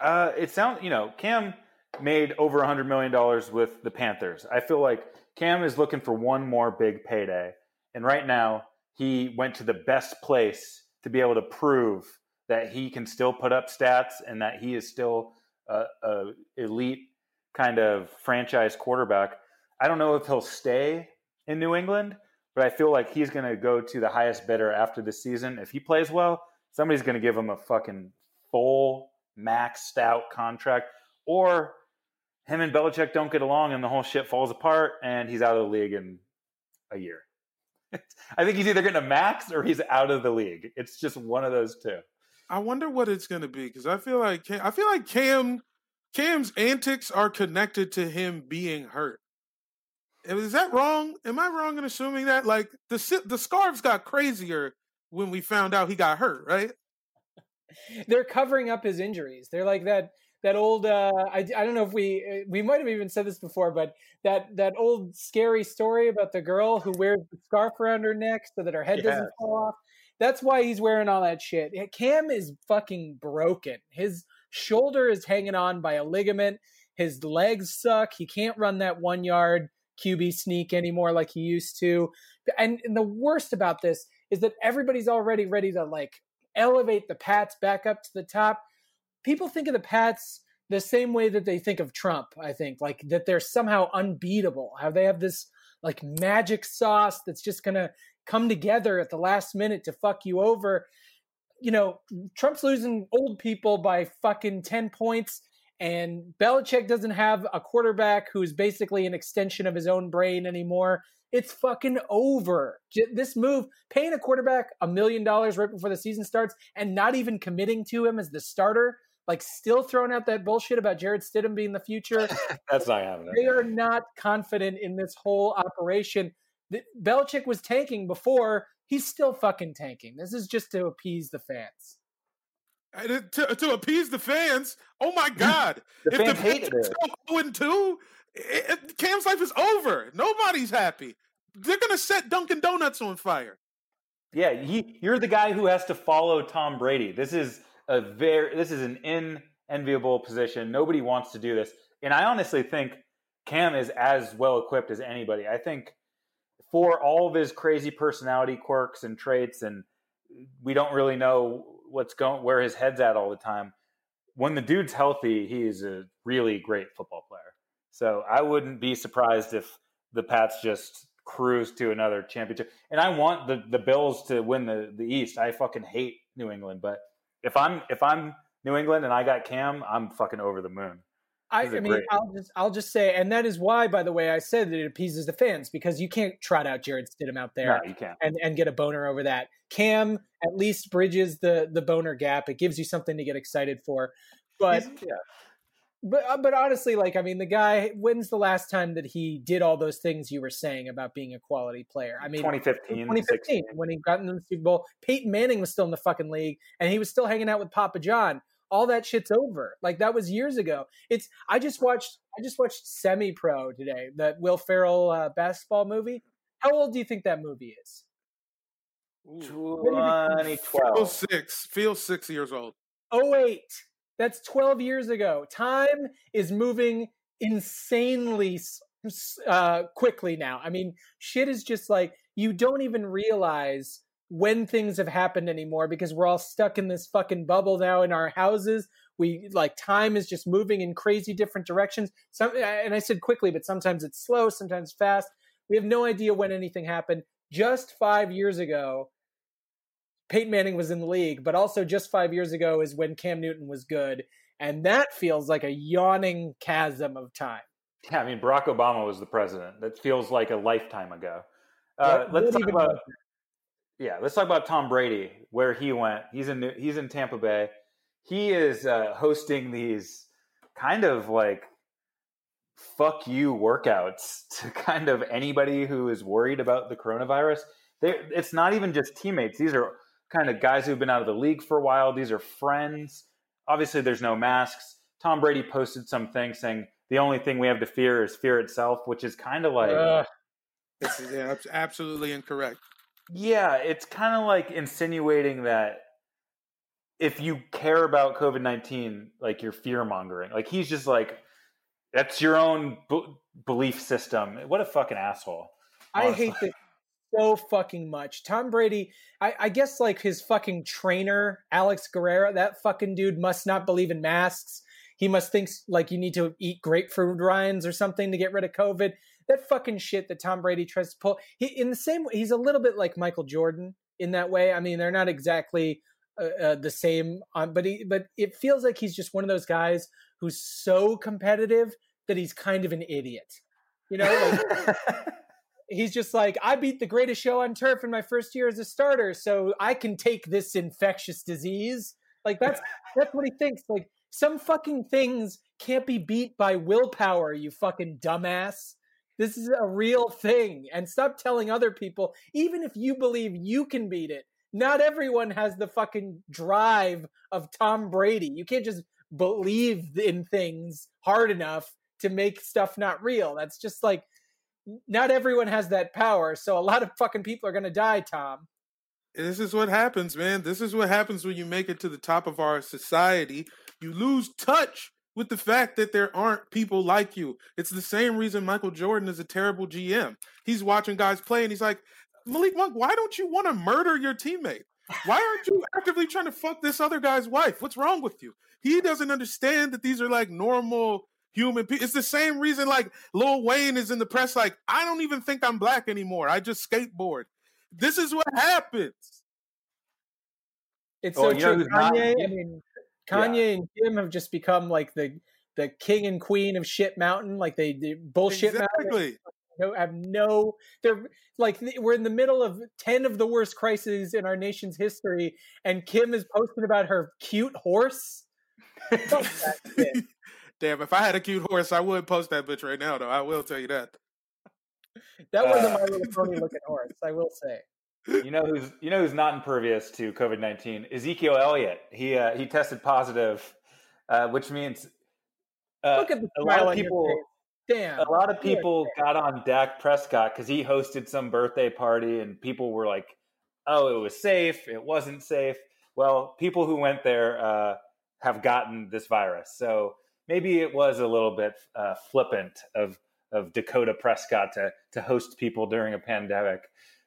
Uh, it sounds, you know, Cam made over a $100 million with the Panthers. I feel like Cam is looking for one more big payday. And right now, he went to the best place to be able to prove that he can still put up stats and that he is still a, a elite kind of franchise quarterback. I don't know if he'll stay in New England, but I feel like he's going to go to the highest bidder after the season. If he plays well, somebody's going to give him a fucking full maxed out contract, or him and Belichick don't get along and the whole shit falls apart and he's out of the league in a year. I think he's either going to max or he's out of the league. It's just one of those two. I wonder what it's going to be because I feel like Cam, I feel like Cam Cam's antics are connected to him being hurt. Is that wrong? Am I wrong in assuming that? Like the the scarves got crazier when we found out he got hurt, right? They're covering up his injuries. They're like that that old uh I, I don't know if we uh, we might have even said this before but that that old scary story about the girl who wears the scarf around her neck so that her head doesn't fall off that's why he's wearing all that shit. Cam is fucking broken. His shoulder is hanging on by a ligament. His legs suck. He can't run that one yard qb sneak anymore like he used to. And, and the worst about this is that everybody's already ready to like elevate the pats back up to the top. People think of the Pats the same way that they think of Trump, I think, like that they're somehow unbeatable. How they have this like magic sauce that's just going to come together at the last minute to fuck you over. You know, Trump's losing old people by fucking 10 points, and Belichick doesn't have a quarterback who's basically an extension of his own brain anymore. It's fucking over. This move, paying a quarterback a million dollars right before the season starts and not even committing to him as the starter, like still throwing out that bullshit about Jarrett Stidham being the future. That's not happening. they are not confident in this whole operation. The- Belichick was tanking before. He's still fucking tanking. This is just to appease the fans. And it- to, to appease the fans. Oh my God! The if the fans hated Patriots it. go 0 and 2, it, it- Cam's life is over. Nobody's happy. They're gonna set Dunkin' Donuts on fire. Yeah, he, you're the guy who has to follow Tom Brady. This is a very this is an enviable position. Nobody wants to do this. And I honestly think Cam is as well equipped as anybody. I think for all of his crazy personality quirks and traits and we don't really know what's going where his head's at all the time. When the dude's healthy, he is a really great football player. So I wouldn't be surprised if the Pats just cruise to another championship. And I want the, the Bills to win the, the East. I fucking hate New England, but if I'm if I'm New England and I got Cam, I'm fucking over the moon. I, I mean, great. I'll just I'll just say, and that is why, by the way, I said that it appeases the fans because you can't trot out Jarrett Stidham out there No, you can't. and, and get a boner over that. Cam at least bridges the the boner gap. It gives you something to get excited for. But yeah. but uh, but honestly, like I mean, the guy. When's the last time that he did all those things you were saying about being a quality player? I mean, 2015, 2015 16. when he got into the Super Bowl. Peyton Manning was still in the fucking league, and he was still hanging out with Papa John. All that shit's over. Like that was years ago. It's. I just watched. I just watched Semi Pro today. That Will Ferrell uh, basketball movie. How old do you think that movie is? 2012. Feel six. Feel six years old. Oh wait, that's 12 years ago. Time is moving insanely s- s- uh, quickly now. I mean, shit is just like you don't even realize when things have happened anymore because we're all stuck in this fucking bubble now in our houses. We like time is just moving in crazy different directions. Some and I said quickly, but sometimes it's slow, sometimes fast. We have no idea when anything happened. Just five years ago, Peyton Manning was in the league, but also just five years ago is when Cam Newton was good. And that feels like a yawning chasm of time. Yeah, I mean, Barack Obama was the president. That feels like a lifetime ago. Uh, What- let's talk about yeah. Let's talk about Tom Brady, where he went. He's in he's in Tampa Bay. He is uh, hosting these kind of like fuck you workouts to kind of anybody who is worried about the coronavirus. they it's not even just teammates. These are kind of guys who've been out of the league for a while. These are friends. Obviously, there's no masks. Tom Brady posted something saying the only thing we have to fear is fear itself, which is kind of like Ugh. It's, yeah, absolutely incorrect. Yeah, it's kind of like insinuating that if you care about COVID 19, like you're fear mongering. Like he's just like, that's your own b- belief system. What a fucking asshole. I hate this so fucking much. Tom Brady, I, I guess like his fucking trainer, Alex Guerrero, that fucking dude must not believe in masks. He must think like you need to eat grapefruit rinds or something to get rid of COVID. That fucking shit that Tom Brady tries to pull. He in the same way, he's a little bit like Michael Jordan in that way. I mean, they're not exactly uh, uh, the same, on, but he but it feels like he's just one of those guys who's so competitive that he's kind of an idiot. You know, like he's just like, I beat the greatest show on turf in my first year as a starter, so I can take this infectious disease. Like that's that's what he thinks. Like some fucking things can't be beat by willpower, you fucking dumbass. This is a real thing. And stop telling other people, even if you believe you can beat it, not everyone has the fucking drive of Tom Brady. You can't just believe in things hard enough to make stuff not real. That's just like not everyone has that power. So a lot of fucking people are going to die, Tom. This is what happens, man. This is what happens when you make it to the top of our society. You lose touch with the fact that there aren't people like you. It's the same reason Michael Jordan is a terrible GM. He's watching guys play and he's like, Malik Monk, why don't you want to murder your teammate? Why aren't you actively trying to fuck this other guy's wife? What's wrong with you? He doesn't understand that these are like normal human people. It's the same reason like Lil Wayne is in the press like, I don't even think I'm black anymore. I just skateboard. This is what happens. It's Oh, so you true. who's not- Kanye, I mean, Kanye and Kim have just become like the the king and queen of shit mountain. Like they, they bullshit exactly. No, have no. They're like we're in the middle of ten of the worst crises in our nation's history, and Kim is posting about her cute horse. Fuck that shit. Damn, if I had a cute horse, I would post that bitch right now, though. I will tell you that. That wasn't Uh, my little pony looking horse. I will say. You know who's you know who's not impervious to COVID nineteen? Ezekiel Elliott. He uh, he tested positive, uh, which means uh, Look at the a lot of people. Damn. A lot of people got on Dak Prescott because he hosted some birthday party, and people were like, "Oh, it was safe. It wasn't safe." Well, people who went there uh, have gotten this virus, so maybe it was a little bit uh, flippant of of Dakota Prescott to to host people during a pandemic.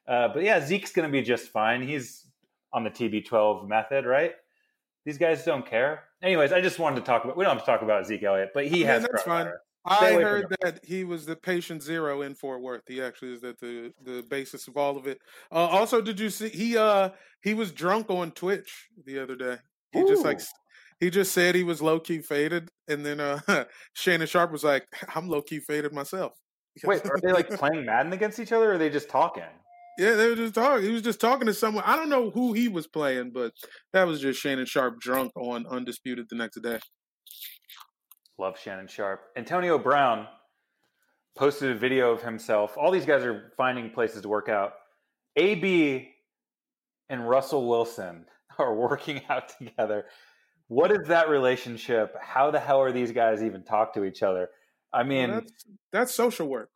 Uh, but yeah, Zeke's going to be just fine. He's on the TB12 method, right? These guys don't care. Anyways, I just wanted to talk about. We don't have to talk about Zeke Elliott, but he Yeah, has. that's fine. I Stay away from heard that he was the patient zero in Fort Worth. He actually is at the the basis of all of it. Uh, also, did you see he uh he was drunk on Twitch the other day? He just like he just said he was low key faded, and then uh Shannon Sharpe was like, "I'm low key faded myself." Wait, are they like playing Madden against each other, or are they just talking? Yeah, they were just talking. He was just talking to someone. I don't know who he was playing, but that was just Shannon Sharpe drunk on Undisputed the next day. Love Shannon Sharpe. Antonio Brown posted a video of himself. All these guys are finding places to work out. AB and Russell Wilson are working out together. What is that relationship? How the hell are these guys even talk to each other? I mean, Well, that's that's social work.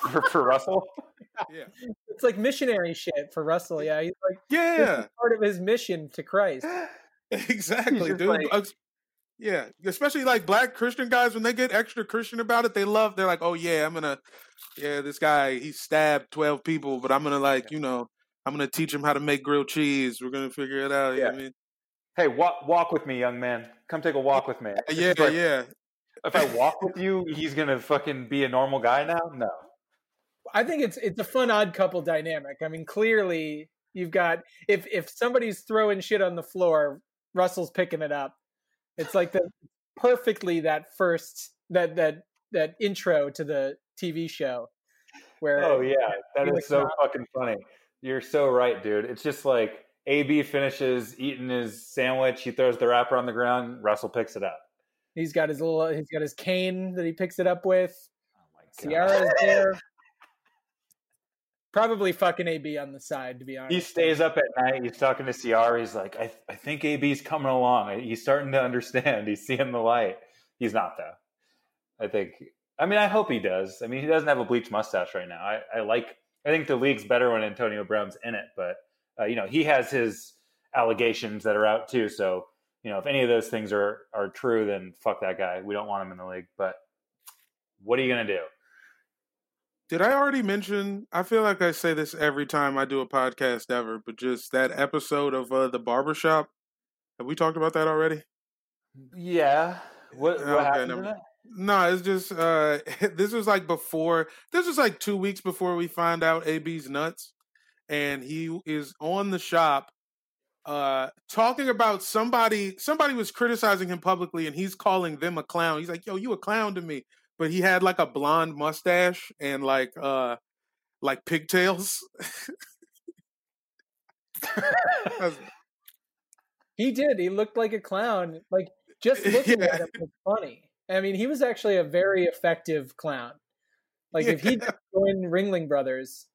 For, for Russell, Yeah, It's like missionary shit for Russell. Yeah, he's like yeah, part of his mission to Christ. exactly, dude. like- yeah, especially like black Christian guys when they get extra Christian about it, they love. They're like, oh yeah, I'm gonna, yeah, this guy he stabbed twelve people, but I'm gonna like, you know, I'm gonna teach him how to make grilled cheese. We're gonna figure it out. You know I mean, hey, walk walk with me, young man. Come take a walk with me. Yeah, like, yeah. If I walk with you, he's gonna fucking be a normal guy now. No. I think it's it's a fun odd couple dynamic. I mean, clearly you've got if if somebody's throwing shit on the floor, Russell's picking it up. It's like the perfectly that first that that that intro to the TV show where Oh yeah, that is so fucking funny. You're so right, dude. It's just like AB finishes eating his sandwich, he throws the wrapper on the ground, Russell picks it up. he's got his little he's got his cane that he picks it up with. Oh my Ciara's there. Probably fucking AB on the side, to be honest. He stays up at night. He's talking to Ciara. He's like, I, I think AB's coming along. He's starting to understand. He's seeing the light. He's not though. I think. I mean, I hope he does. I mean, he doesn't have a bleached mustache right now. I, I like. I think the league's better when Antonio Brown's in it, but uh, you know he has his allegations that are out too. So you know if any of those things are are true, then fuck that guy. We don't want him in the league. But what are you gonna do? Did I already mention? I feel like I say this every time I do a podcast ever, but just that episode of uh, the barbershop. Have we talked about that already? Yeah. What, what Okay, happened No, it's just uh this was like before this was like two weeks before we find out AB's nuts. And he is on the shop uh talking about somebody somebody was criticizing him publicly and he's calling them a clown. He's like, yo, you a clown to me. But he had like a blonde mustache and like uh like pigtails. He did. He looked like a clown. Like just looking Yeah. at him was funny. I mean, he was actually a very effective clown. Like if he joined Ringling Brothers,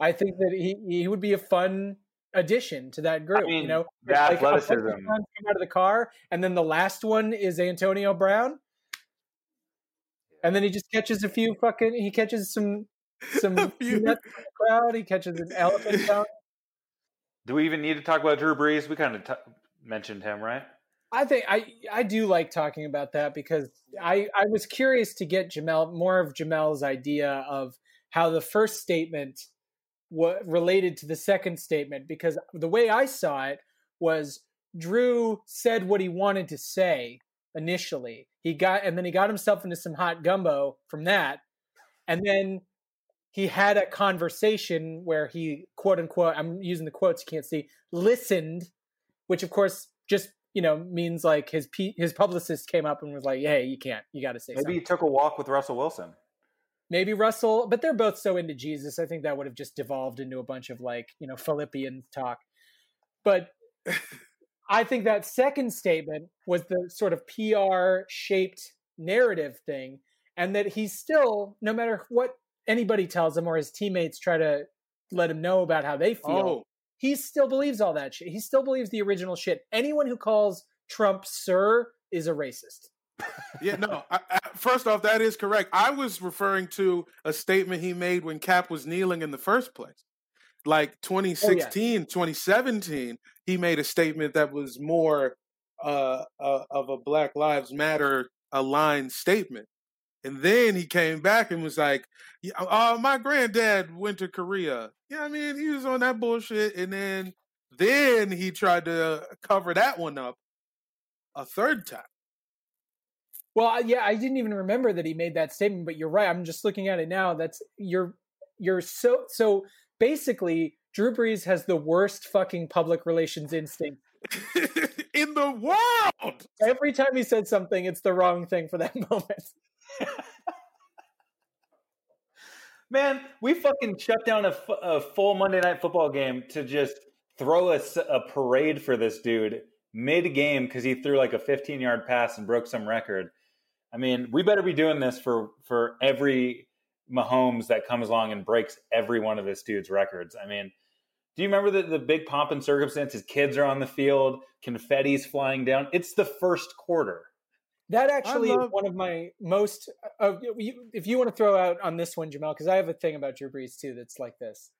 I think that he he would be a fun addition to that group. mean, you know, the Like, a bunch of athleticism. come out of the car, and then the last one is Antonio Brown, and then he just catches a few fucking. He catches some some few. peanuts the crowd. He catches an elephant down. Do we even need to talk about Drew Brees? We kind of t- mentioned him, right? I think I I do like talking about that because I I was curious to get Jamel more of Jamel's idea of how the first statement what related to the second statement because the way I saw it was Drew said what he wanted to say initially. He got and then he got himself into some hot gumbo from that. And then he had a conversation where he quote unquote I'm using the quotes you can't see listened which of course just you know means like his P- his publicist came up and was like, "Hey, you can't. You got to say Maybe something." he took a walk with Russell Wilson. Maybe Russell, but they're both so into Jesus. I think that would have just devolved into a bunch of like you know Philippians talk. But I think that second statement was the sort of PR shaped narrative thing, and that he's still, no matter what anybody tells him or his teammates try to let him know about how they feel, Oh, he still believes all that shit. He still believes the original shit. Anyone who calls Trump sir is a racist. yeah, no. I, I, first off, that is correct. I was referring to a statement he made when Cap was kneeling in the first place. Like 2016, 2017, he made a statement that was more uh, uh, of a Black Lives Matter aligned statement. And then he came back and was like, "Yeah, uh, my granddad went to Korea. Yeah, I mean, he was on that bullshit. And then, then he tried to cover that one up a third time. Well, yeah, I didn't even remember that he made that statement, but you're right. I'm just looking at it now. That's you're you're so so basically Drew Brees has the worst fucking public relations instinct. in the world. Every time he said something, it's the wrong thing for that moment. Man, we fucking shut down a, f- a full Monday night football game to just throw a, s- a parade for this dude mid game because he threw like a 15 yard pass and broke some record. I mean, we better be doing this for for every Mahomes that comes along and breaks every one of this dude's records. I mean, do you remember the, the big pomp and circumstance? His kids are on the field, confetti's flying down. It's the first quarter. That actually love- is one of my most. Uh, you, if you want to throw out on this one, Jamal, because I have a thing about Drew Brees too that's like this.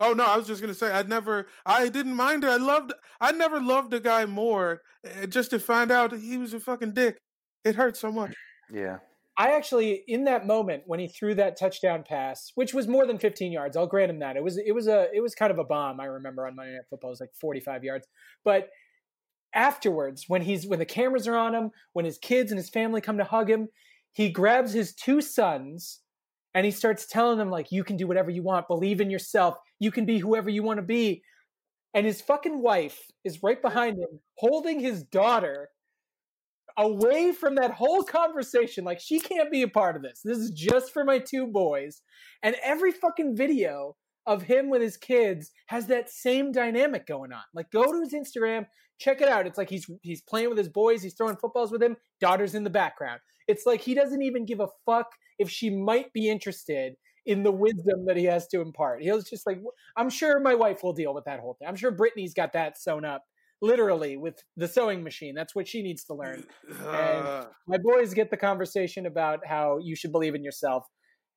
Oh no, I was just gonna say I'd never, I didn't mind it. I loved, I never loved a guy more. eh, Just to find out he was a fucking dick, it hurt so much. Yeah. I actually, in that moment when he threw that touchdown pass, which was more than 15 yards, I'll grant him that. It was it was a it was kind of a bomb. I remember on Monday Night Football, it was like 45 yards. But afterwards, when he's when the cameras are on him, when his kids and his family come to hug him, he grabs his two sons and he starts telling them like, "You can do whatever you want. Believe in yourself. You can be whoever you want to be." And his fucking wife is right behind him, holding his daughter away from that whole conversation. Like she can't be a part of this. This is just for my two boys. And every fucking video of him with his kids has that same dynamic going on. Like go to his Instagram, check it out. It's like he's he's playing with his boys, he's throwing footballs with him, daughter's in the background. It's like he doesn't even give a fuck if she might be interested in the wisdom that he has to impart. He was just like, I'm sure my wife will deal with that whole thing. I'm sure Brittany's got that sewn up literally with the sewing machine. That's what she needs to learn. Uh, My boys get the conversation about how you should believe in yourself.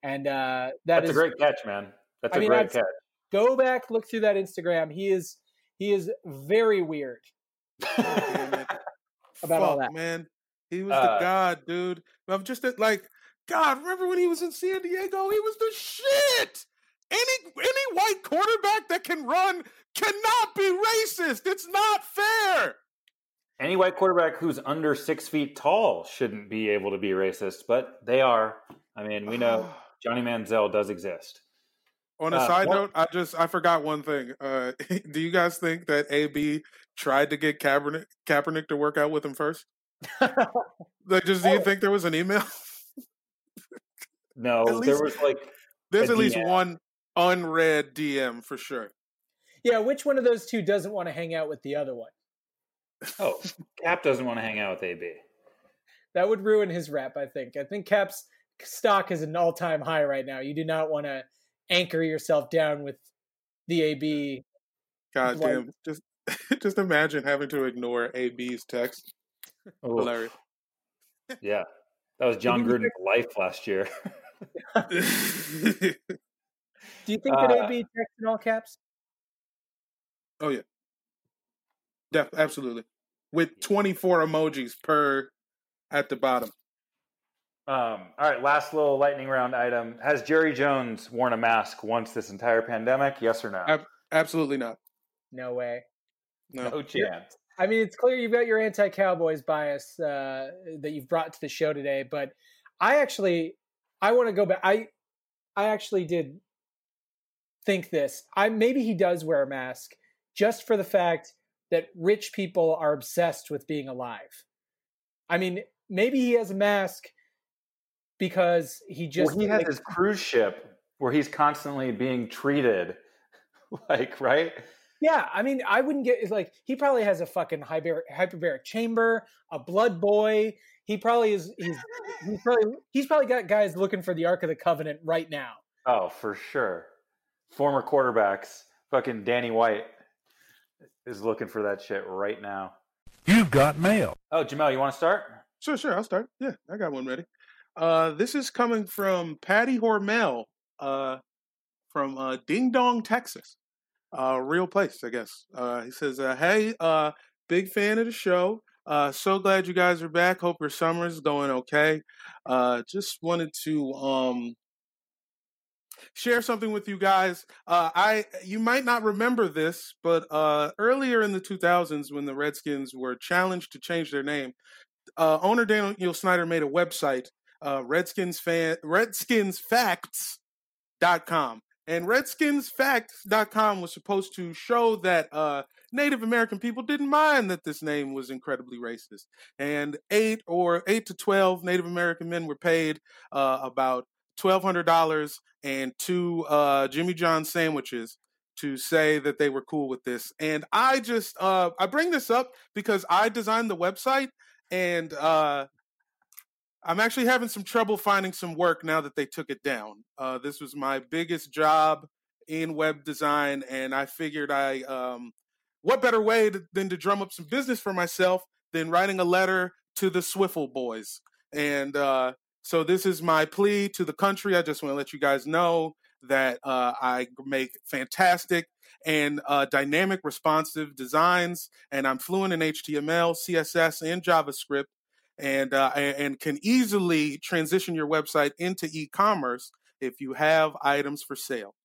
And uh, that That's is a great catch, man. That's I a mean, great that's- catch. go back, look through that Instagram. He is he is very weird damn it. about all that. man. He was Uh, the god, dude. I'm just like, God. Remember when he was in San Diego? He was the shit. Any any white quarterback that can run cannot be racist. It's not fair. Any white quarterback who's under six feet tall shouldn't be able to be racist, but they are. I mean, we know Johnny Manziel does exist. On a Uh, side note, I just I forgot one thing. Uh, do you guys think that AB tried to get Kaepernick, Kaepernick to work out with him first? Like, just do you Oh. think there was an email? No, At there was like There's at least DM. one unread DM for sure. Yeah, which one of those two doesn't want to hang out with the other one? oh, Cap doesn't want to hang out with AB. That would ruin his rep, I think. I think Cap's stock is an all-time high right now. You do not want to anchor yourself down with the AB. God damn. Just just imagine having to ignore AB's text. Oh, Hilarious. yeah, that was Jon you Gruden's life last year. Do you think that Uh, AB texts in all caps? oh yeah. Def- absolutely. With 24 emojis per at the bottom. Um, all right, last little lightning round item: Has Jerry Jones worn a mask once this entire pandemic? Yes or no? Ab- Absolutely not. No way. No. no chance. I mean, it's clear you've got your anti-Cowboys bias uh, that you've brought to the show today, but I actually, I want to go back. I, I actually did think this. I maybe he does wear a mask just for the fact that rich people are obsessed with being alive. I mean, maybe he has a mask because he just well, he has like, his cruise ship where he's constantly being treated, like right. Yeah, I mean, I wouldn't get it's like he probably has a fucking hyper, hyperbaric chamber, a blood boy. He probably is. He's, he's probably he's probably got guys looking for the Ark of the Covenant right now. Oh, for sure. Former quarterbacks, fucking Danny White is looking for that shit right now. You've got mail. Oh, Jamel, you want to start? Sure, sure. I'll start. Yeah, I got one ready. Uh, this is coming from Patty Hormel uh, from uh, Ding Dong, Texas. Uh, real place, I guess. Uh, he says, uh, "Hey, uh, big fan of the show. Uh, so glad you guys are back. Hope your summer is going okay. Uh, just wanted to um, share something with you guys. Uh, I you might not remember this, but uh, earlier in the 2000s, when the Redskins were challenged to change their name, uh, owner Daniel Snyder made a website, uh, Redskins fan RedskinsFacts.com. And RedskinsFacts.com was supposed to show that uh, Native American people didn't mind that this name was incredibly racist. And eight or eight to twelve Native American men were paid uh, about twelve hundred dollars and two uh, Jimmy John sandwiches to say that they were cool with this. And I just uh I bring this up because I designed the website and uh I'm actually having some trouble finding some work now that they took it down. Uh this was my biggest job in web design and I figured I um what better way to, than to drum up some business for myself than writing a letter to the Swiffle boys. And uh so this is my plea to the country. I just want to let you guys know that uh, I make fantastic and uh, dynamic responsive designs, and I'm fluent in HTML, CSS, and JavaScript, and uh, and can easily transition your website into e-commerce if you have items for sale.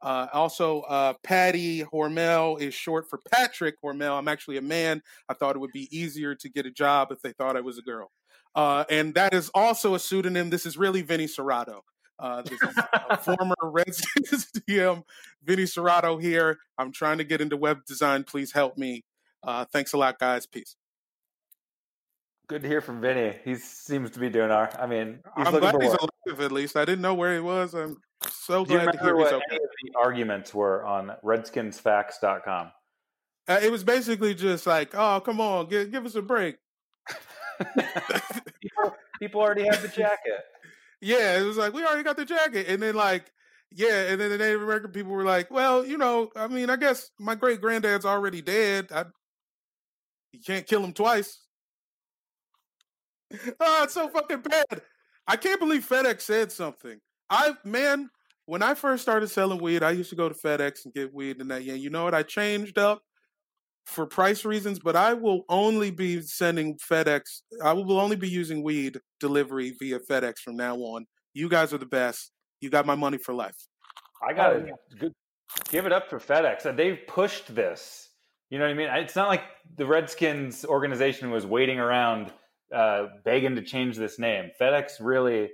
Uh, also, uh, Patty Hormel is short for Patrick Hormel. I'm actually a man. I thought it would be easier to get a job if they thought I was a girl. Uh, and that is also a pseudonym. This is really Vinny Cerrato. Uh, this is a former Redskins DM, Vinny Cerrato here. I'm trying to get into web design. Please help me. Uh, thanks a lot, guys. Peace. Good to hear from Vinny. He seems to be doing our. I mean, I'm glad he's work. alive at least. I didn't know where he was. I'm so Do you glad to hear remember he's what okay. any of the arguments were on RedskinsFacts.com? Uh, it was basically just like, oh, come on, give, give us a break. people, people already have the jacket. Yeah, it was like we already got the jacket, and then like, yeah, and then the Native American people were like, well, you know, I mean, I guess my great granddad's already dead. I, you can't kill him twice. oh, it's so fucking bad. I can't believe FedEx said something. I man, when I first started selling weed, I used to go to FedEx and get weed and that. Yeah, you know what? I changed up for price reasons, but I will only be sending FedEx. I will only be using weed delivery via FedEx from now on. You guys are the best. You got my money for life. I got to Oh, good give it up for FedEx. Uh, They've pushed this. You know what I mean? It's not like the Redskins organization was waiting around uh, begging to change this name. FedEx really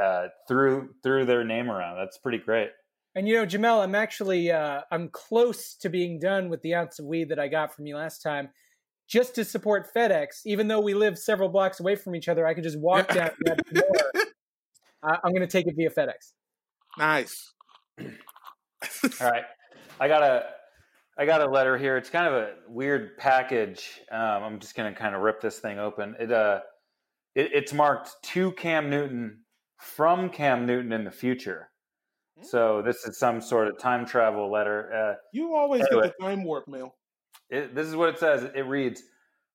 uh, threw threw their name around. That's pretty great. And you know, Jamel, I'm actually uh, I'm close to being done with the ounce of weed that I got from you last time. Just to support FedEx, even though we live several blocks away from each other, I could just walk down and grab some more. I- I'm going to take it via FedEx. Nice. All right, I got a I got a letter here. It's kind of a weird package. Um, I'm just gonna kind of rip this thing open. It uh, it, it's marked to Cam Newton from Cam Newton in the future. So this is some sort of time travel letter. Uh, You always Anyway. get the time warp mail. it, this is what it says. It reads,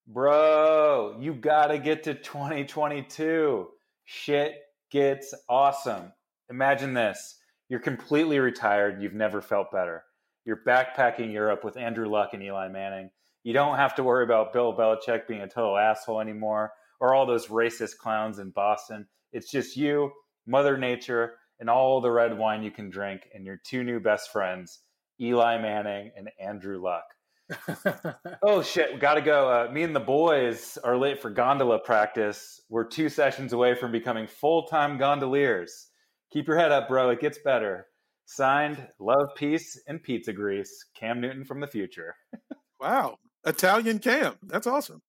"Bro, you gotta get to 2022. Shit gets awesome. Imagine this: you're completely retired. You've never felt better. You're backpacking Europe with Andrew Luck and Eli Manning. You don't have to worry about Bill Belichick being a total asshole anymore, or all those racist clowns in Boston. It's just you, Mother Nature, and all the red wine you can drink, and your two new best friends, Eli Manning and Andrew Luck." Oh shit, gotta go. Uh, me and the boys are late for gondola practice. We're two sessions away from becoming full time gondoliers. Keep your head up, bro. It gets better. Signed, love, peace, and pizza grease. Cam Newton from the future. Wow. Italian Cam. That's awesome.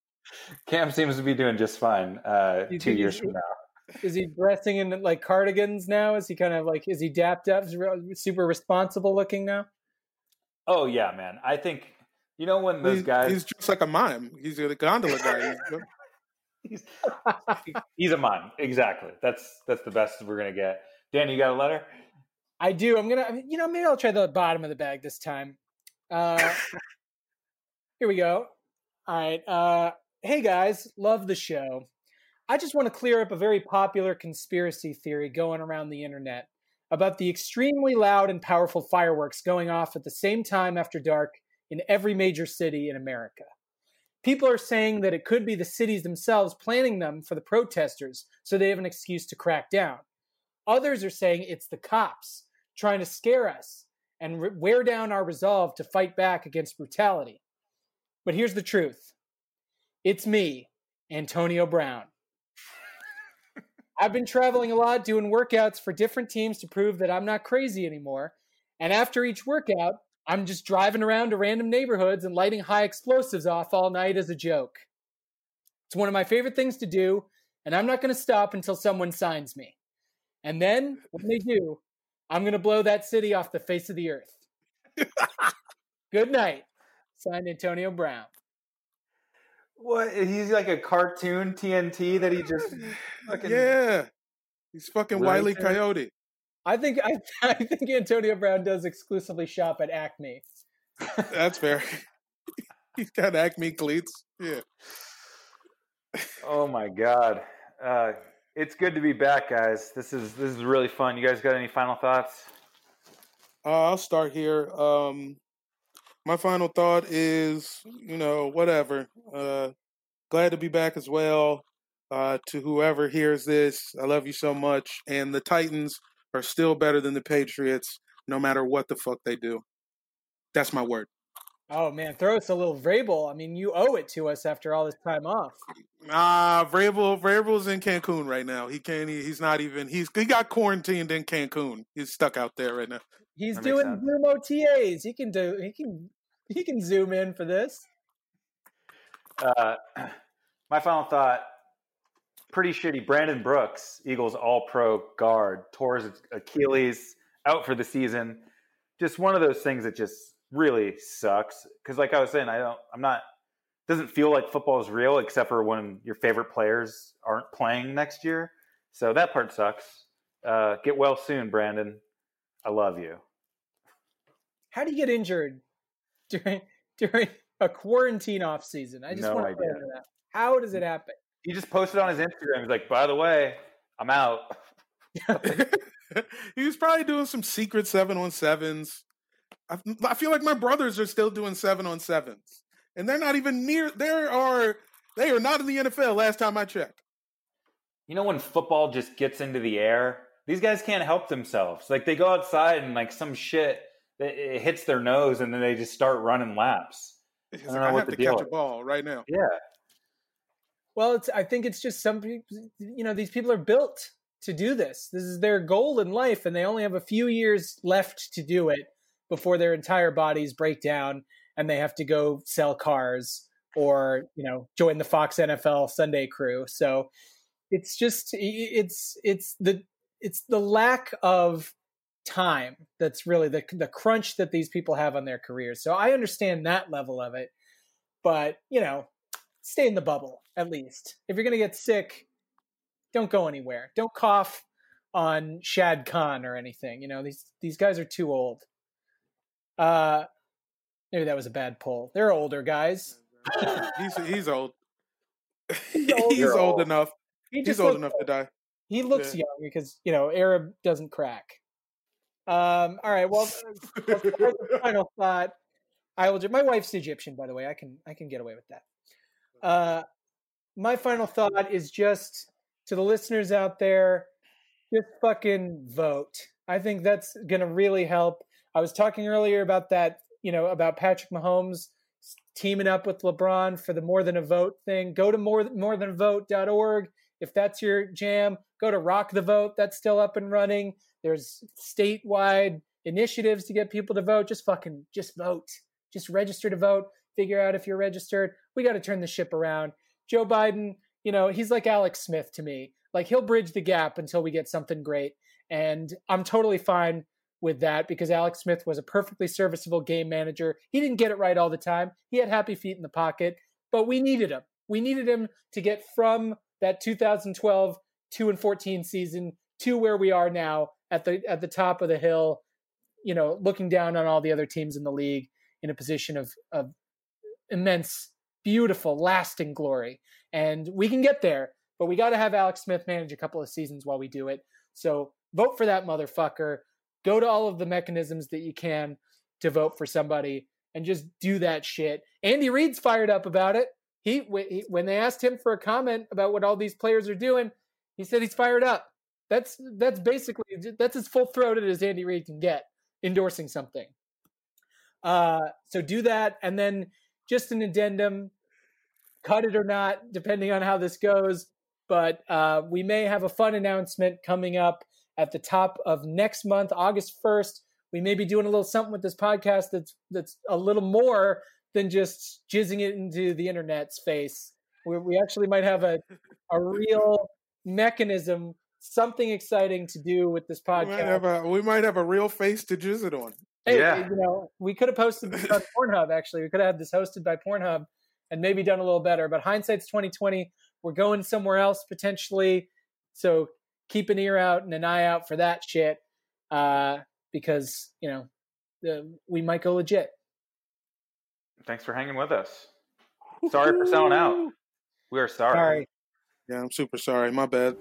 Cam seems to be doing just fine. Uh, two years from now. Is he dressing in like cardigans now? Is he kind of like is he dapped up, is he super responsible looking now? Oh yeah, man. I think you know when those He's, guys. he's just like a mime. He's a gondola guy. He's- He's, he's a mime. Exactly. That's that's the best we're gonna get. Dan, you got a letter? I do. I'm gonna, you know, maybe I'll try the bottom of the bag this time. Uh, here we go. All right. Uh, hey guys, love the show. I just want to clear up a very popular conspiracy theory going around the internet about the extremely loud and powerful fireworks going off at the same time after dark in every major city in America. People are saying that it could be the cities themselves planning them for the protesters so they have an excuse to crack down. Others are saying it's the cops trying to scare us and re- wear down our resolve to fight back against brutality. But here's the truth it's me, Antonio Brown. I've been traveling a lot doing workouts for different teams to prove that I'm not crazy anymore. And after each workout, I'm just driving around to random neighborhoods and lighting high explosives off all night as a joke. It's one of my favorite things to do, and I'm not going to stop until someone signs me. And then, when they do, I'm going to blow that city off the face of the earth. Good night. Signed Antonio Brown. What? He's like a cartoon TNT that he just fucking. yeah, he's fucking Right Wiley. Coyote. I think I, I think Antonio Brown does exclusively shop at Acme. That's fair. he's got Acme cleats. Yeah. Oh my god. Uh, it's good to be back, guys. This is this is really fun. You guys got any final thoughts? Uh, I'll start here. Um, my final thought is, you know, whatever. Uh, glad to be back as well. Uh, to whoever hears this, I love you so much. And the Titans are still better than the Patriots, no matter what the fuck they do. That's my word. Oh man, throw us a little Vrabel. I mean, you owe it to us after all this time off. Ah, Vrabel, Vrabel's in Cancun right now. He can't. e, He's not even. He's he got quarantined in Cancun. He's stuck out there right now. He's That doing. Zoom OTAs. He can do. He can. He can zoom in for this. Uh, my final thought. Pretty shitty. Brandon Brooks, Eagles All Pro guard, tore his Achilles, out for the season. Just one of those things that just really sucks. Because, like I was saying, I don't. I'm not. Doesn't feel like football is real, except for when your favorite players aren't playing next year. So that part sucks. Uh, get well soon, Brandon. I love you. How do you get injured during during a quarantine off season? I just No want to idea. that. How does it happen? He just posted on his Instagram. He's like, "By the way, I'm out." he was probably doing some secret seven on sevens. I, I feel like my brothers are still doing seven on sevens, and they're not even near. There are they are not in the NFL. Last time I checked. You know when football just gets into the air, these guys can't help themselves. Like they go outside and like some shit it, it hits their nose, and then they just start running laps. I don't like, know I what have the to deal catch a ball right now. Yeah, Well, it's. I think it's just some people. You know, these people are built to do this. This is their goal in life, and they only have a few years left to do it before their entire bodies break down and they have to go sell cars or you know join the Fox NFL Sunday crew. So it's just it's it's the it's the lack of time that's really the the crunch that these people have on their careers. So I understand that level of it, but you know, stay in the bubble at least. If you're gonna get sick, don't go anywhere. Don't cough on Shad Khan or anything. You know these these guys are too old. Uh, maybe that was a bad poll. They're older guys. he's he's old. He's old. he's old old. enough. He He's old enough to die. He looks Yeah. young because you know Arab doesn't crack. Um, all right. Well, as the final thought. I will. My wife's Egyptian, by the way. I can I can get away with that. Uh, my final thought is just to the listeners out there, just fucking vote. I think that's gonna really help. I was talking earlier about that, you know, about Patrick Mahomes teaming up with LeBron for the more than a vote thing. Go to more morethanavote.org if that's your jam. Go to Rock the Vote. That's still up and running. There's statewide initiatives to get people to vote. Just fucking just vote. Just register to vote. Figure out if you're registered. We got to turn the ship around. Joe Biden, you know, he's like Alex Smith to me. Like he'll bridge the gap until we get something great. And I'm totally fine with that because Alex Smith was a perfectly serviceable game manager. He didn't get it right all the time. He had happy feet in the pocket, but we needed him. We needed him to get from that 2012 2 and 14 season to where we are now at the at the top of the hill, you know, looking down on all the other teams in the league in a position of of immense, beautiful, lasting glory. And we can get there, but we got to have Alex Smith manage a couple of seasons while we do it. So vote for that motherfucker. Go to all of the mechanisms that you can to vote for somebody and just do that shit. Andy Reid's fired up about it. He, he when they asked him for a comment about what all these players are doing, he said he's fired up. That's that's basically that's as full throated as Andy Reid can get endorsing something. Uh, so do that, and then just an addendum, cut it or not, depending on how this goes. But uh, we may have a fun announcement coming up at the top of next month, August first. We may be doing a little something with this podcast that's that's a little more than just jizzing it into the internet's face. We, we actually might have a a real mechanism, something exciting to do with this We might, podcast. have a, we might have a real face to jizz it on. Hey, Yeah. you know, we could have posted this on Pornhub. Actually, we could have had this hosted by Pornhub and maybe done a little better. But hindsight's twenty twenty. We're going somewhere else potentially. So keep an ear out and an eye out for that shit, uh, because you know the, we might go legit. Thanks for hanging with us. Sorry for selling out. We are sorry. Sorry. Yeah, I'm super sorry. My bad.